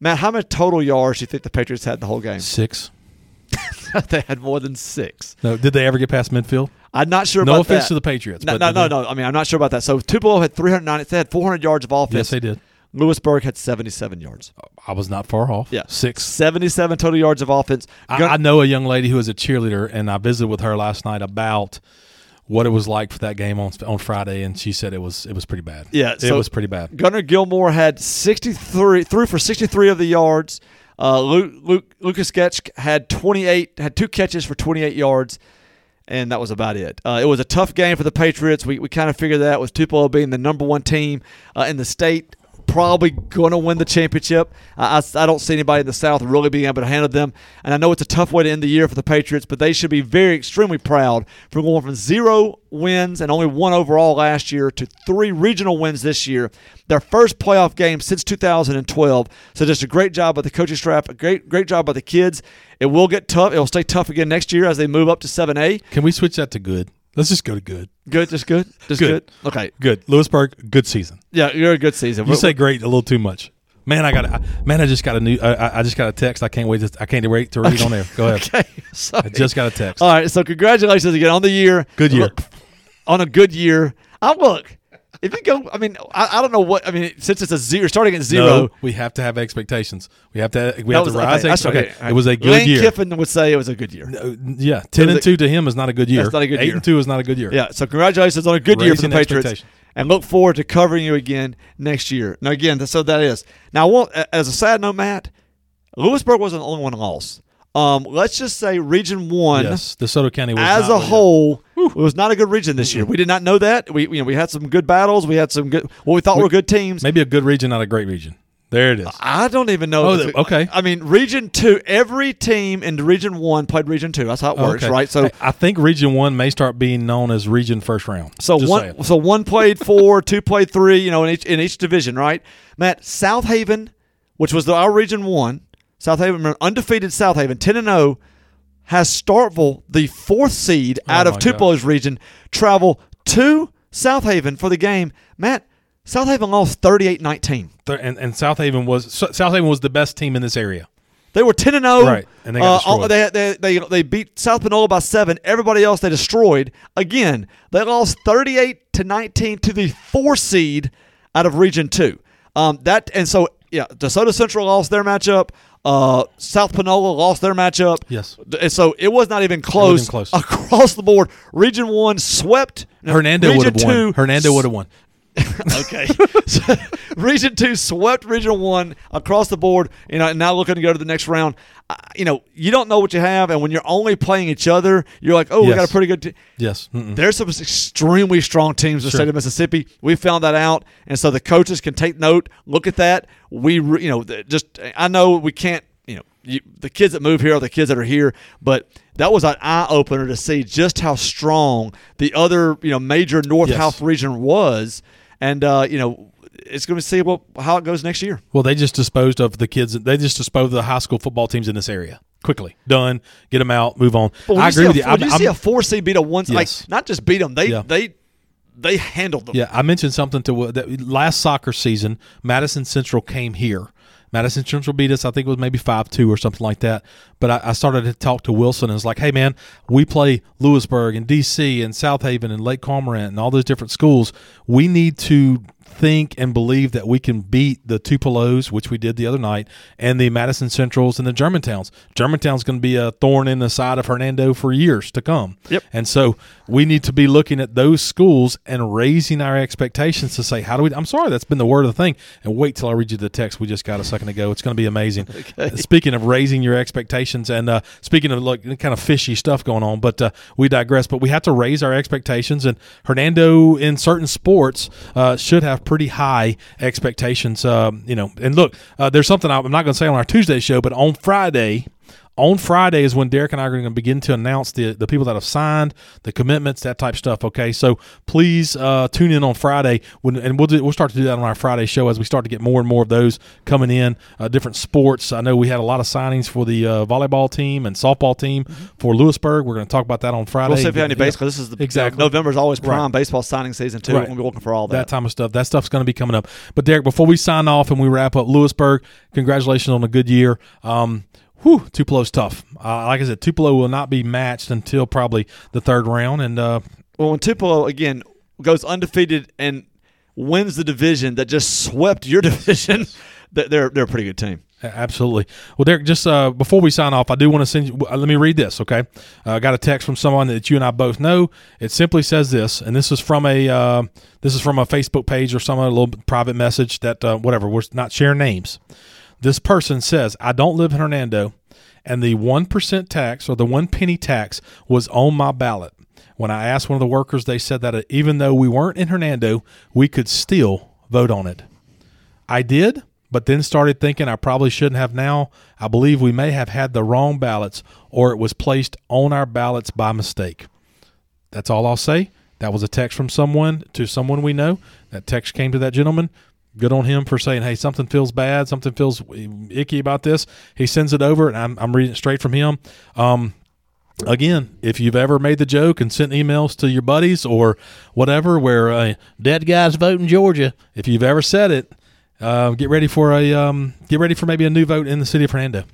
Matt, how many total yards do you think the Patriots had the whole game? Six. they had more than six. No, did they ever get past midfield? I'm not sure No offense that. to the Patriots. No, but no, no, no. I mean, I'm not sure about that. So Tupelo had 390. They had 400 yards of offense. Yes, they did. Lewisburg had 77 yards. I was not far off. Yeah, Six. 77 total yards of offense. I, I know a young lady who is a cheerleader, and I visited with her last night about what it was like for that game on on Friday, and she said it was it was pretty bad. Yeah, it so- was pretty bad. Gunnar Gilmore had 63 threw for 63 of the yards. Uh, Luke, Luke, Lucas Getch had 28 had two catches for 28 yards, and that was about it. Uh, it was a tough game for the Patriots. We, we kind of figured that with Tupelo being the number one team uh, in the state, probably going to win the championship. I, I, I don't see anybody in the South really being able to handle them, and I know it's a tough way to end the year for the Patriots, but they should be very extremely proud for going from zero wins and only one overall last year to three regional wins this year. Their first playoff game since 2012. So just a great job by the coaching staff, a great great job by the kids. It will get tough. It will stay tough again next year as they move up to 7A. Can we switch that to good? Let's just go to good. Good, just good, just good. Good. Okay, Good. Lewisburg, good season. Yeah, you're a good season. You say great a little too much. Man, I got man. I just got a new. I, I- I just got a text. I can't wait. To, I can't wait to read on there. Go ahead. okay. Sorry. I just got a text. All right, so congratulations again on the year. Good year. Look, on a good year. I look. If you go, I mean, I, I don't know what. I mean, since it's a zero, starting at zero. No, we have to have expectations. We have to. We have was- to rise. okay, okay, okay. it was a good Lane year. Kiffin would say it was a good year. Uh, yeah, ten and a- two to him is not a good year. That's not a good Eight year. and two is not a good year. Yeah, so congratulations on a good year for the Patriots, and look forward to covering you again next year. Now, again, so that is now. I want, as a side note, Matt, Lewisburg wasn't the only one lost. Um, let's just say Region One Yes, DeSoto County was as a really whole It was not a good region this year. We did not know that. We you know we had some good battles. We had some good what we thought were good teams. Maybe a good region, not a great region. There it is. I don't even know. Oh, the- okay. I mean, Region Two. Every team in Region One played Region Two. That's how it works, Okay. right? So, Hey, I think Region One may start being known as Region First Round. so Just one, saying. so one played four, two played three. You know, in each in each division, right? Matt Southaven, which was the, our Region One, Southaven undefeated. Southaven ten and zero has Starkville, the fourth seed out Oh of Tupelo's region, travel to Southaven for the game. Matt, Southaven lost 38-19. And, and Southaven was so- Southaven was the best team in this area. They were ten and zero, Right, and they got uh, destroyed. they, they they they beat South Panola by seven. Everybody else they destroyed. Again, they lost thirty eight to nineteen to the four seed out of Region Two. Um, that and so yeah, DeSoto Central lost their matchup. Uh, South Panola lost their matchup. Yes. and so it was not even close, close. across the board. Region One swept. no, Hernando would have won. Hernando would have won. okay. So, region two swept Region one across the board. You know, and now looking to go to the next round. Uh, you know, you don't know what you have, and when you're only playing each other, you're like, oh, we got a pretty good. Te-. Yes. Mm-mm. There's some extremely strong teams in the state of Mississippi. We found that out, and so the coaches can take note, look at that. We, re- you know, just I know we can't, you know, you, the kids that move here are the kids that are here, but that was an eye opener to see just how strong the other, you know, major North Yes. South region was, and uh, you know, it's going to see what how it goes next year. Well, they just disposed of the kids. They just disposed of the high school football teams in this area quickly. Done. Get them out. Move on. I agree with you. When I'm- you I'm- see a four seed beat a one, Yes. like not just beat them, they Yeah. they they handled them. Yeah, I mentioned something to that last soccer season. Madison Central came here. Madison Central beat us. I think it was maybe five two or something like that. But I, I started to talk to Wilson and was like, "Hey man, we play Lewisburg and DC and Southaven and Lake Cormorant and all those different schools. We need to." Think and believe that we can beat the Tupelos, which we did the other night, and the Madison Centrals and the Germantowns. Germantown's going to be a thorn in the side of Hernando for years to come. Yep. And so we need to be looking at those schools and raising our expectations to say, how do we? I'm sorry, that's been the word of the thing. And wait till I read you the text we just got a second ago. It's going to be amazing. Okay. Speaking of raising your expectations, and uh, speaking of like kind of fishy stuff going on, but uh, we digress. But we have to raise our expectations, and Hernando in certain sports uh, should have pretty high expectations. Um, you know, and look, uh, there's something I'm not going to say on our Tuesday show, but on Friday on Friday is when Derek and I are going to begin to announce the the people that have signed, the commitments, that type stuff. Okay, so please uh, tune in on Friday, when, and we'll do, we'll start to do that on our Friday show as we start to get more and more of those coming in. Uh, different sports. I know we had a lot of signings for the uh, volleyball team and softball team for Lewisburg. We're going to talk about that on Friday. We'll see if you have any Yeah. baseball. This is the Exactly. November is always prime Right. baseball signing season too. Right. We're gonna be looking for all that. that time of stuff. That stuff's going to be coming up. But Derek, before we sign off and we wrap up, Lewisburg, congratulations on a good year. Um, whew, Tupelo's tough. Uh, like I said, Tupelo will not be matched until probably the third round, and uh, well, when Tupelo again goes undefeated and wins the division that just swept your division, they're they're they're a pretty good team. Absolutely. Well, Derek, just uh, before we sign off, I do want to send you. Uh, let me read this, okay? Uh, I got a text from someone that you and I both know. It simply says this, and this is from a uh, this is from a Facebook page or some other little private message that uh, whatever. We're not sharing names. This person says, "I don't live in Hernando, and the one percent tax or the one penny tax was on my ballot." When I asked one of the workers, they said that uh, even though we weren't in Hernando, we could still vote on it. I did, but then started thinking I probably shouldn't have now. I believe we may have had the wrong ballots or it was placed on our ballots by mistake. That's all I'll say. That was a text from someone to someone we know. That text came to that gentleman. Good on him for saying, hey, something feels bad, something feels icky about this. He sends it over, and I'm, I'm reading it straight from him. Um, again, if you've ever made the joke and sent emails to your buddies or whatever, where uh, dead guys vote in Georgia, if you've ever said it, uh, get ready for a um, get ready for maybe a new vote in the city of Hernando.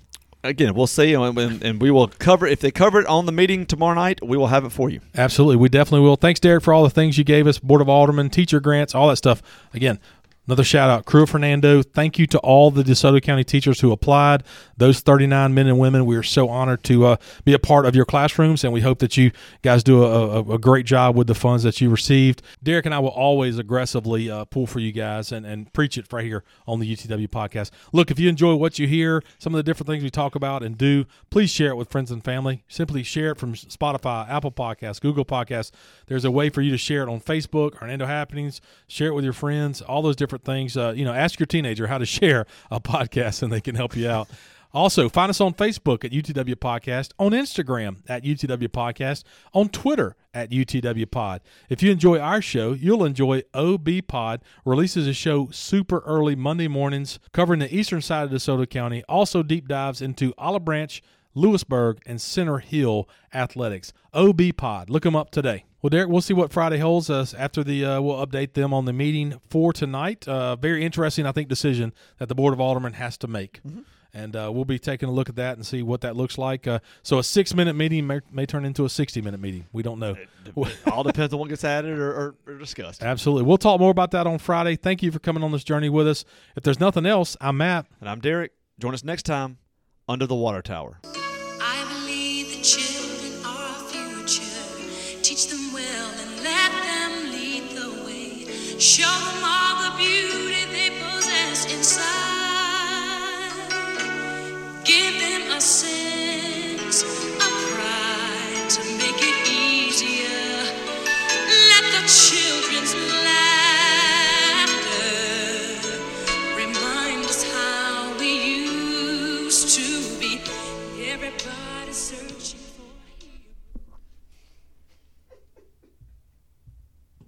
Again, we'll see, and, and and we will cover if they cover it on the meeting tomorrow night. We will have it for you. Absolutely, we definitely will. Thanks, Derek, for all the things you gave us, Board of Aldermen, teacher grants, all that stuff. Again, Another shout out, Crew Hernando. Thank you to all the DeSoto County teachers who applied. Those 39 men and women, we are so honored to uh, be a part of your classrooms, and we hope that you guys do a, a, a, great job with the funds that you received. Derek and I will always aggressively uh, pull for you guys and, and preach it right here on the UTW podcast. Look, if you enjoy what you hear, some of the different things we talk about and do, please share it with friends and family. Simply share it from Spotify, Apple Podcasts, Google Podcasts. There's a way for you to share it on Facebook, Hernando Happenings, share it with your friends, all those different things. Uh, you know, ask your teenager how to share a podcast, and they can help you out. Also, find us on Facebook at UTW Podcast, on Instagram at UTW Podcast, on Twitter at UTW Pod. If you enjoy our show, you'll enjoy OB Pod, releases a show super early Monday mornings covering the eastern side of DeSoto County, also deep dives into Olive Branch, Lewisburg, and Center Hill athletics. OB Pod. Look them up today. Well, Derek, we'll see what Friday holds us after the. Uh, we'll update them on the meeting for tonight. Uh, very interesting, I think, decision that the Board of Aldermen has to make. Mm-hmm. And uh, we'll be taking a look at that and see what that looks like. Uh, so a six-minute meeting may, may, turn into a sixty-minute meeting. We don't know. It all depends on what gets added or, or, or discussed. Absolutely. We'll talk more about that on Friday. Thank you for coming on this journey with us. If there's nothing else, I'm Matt. And I'm Derek. Join us next time under the water tower. Show them all the beauty they possess inside. Give them a sense of pride to make it easier. Let the chill.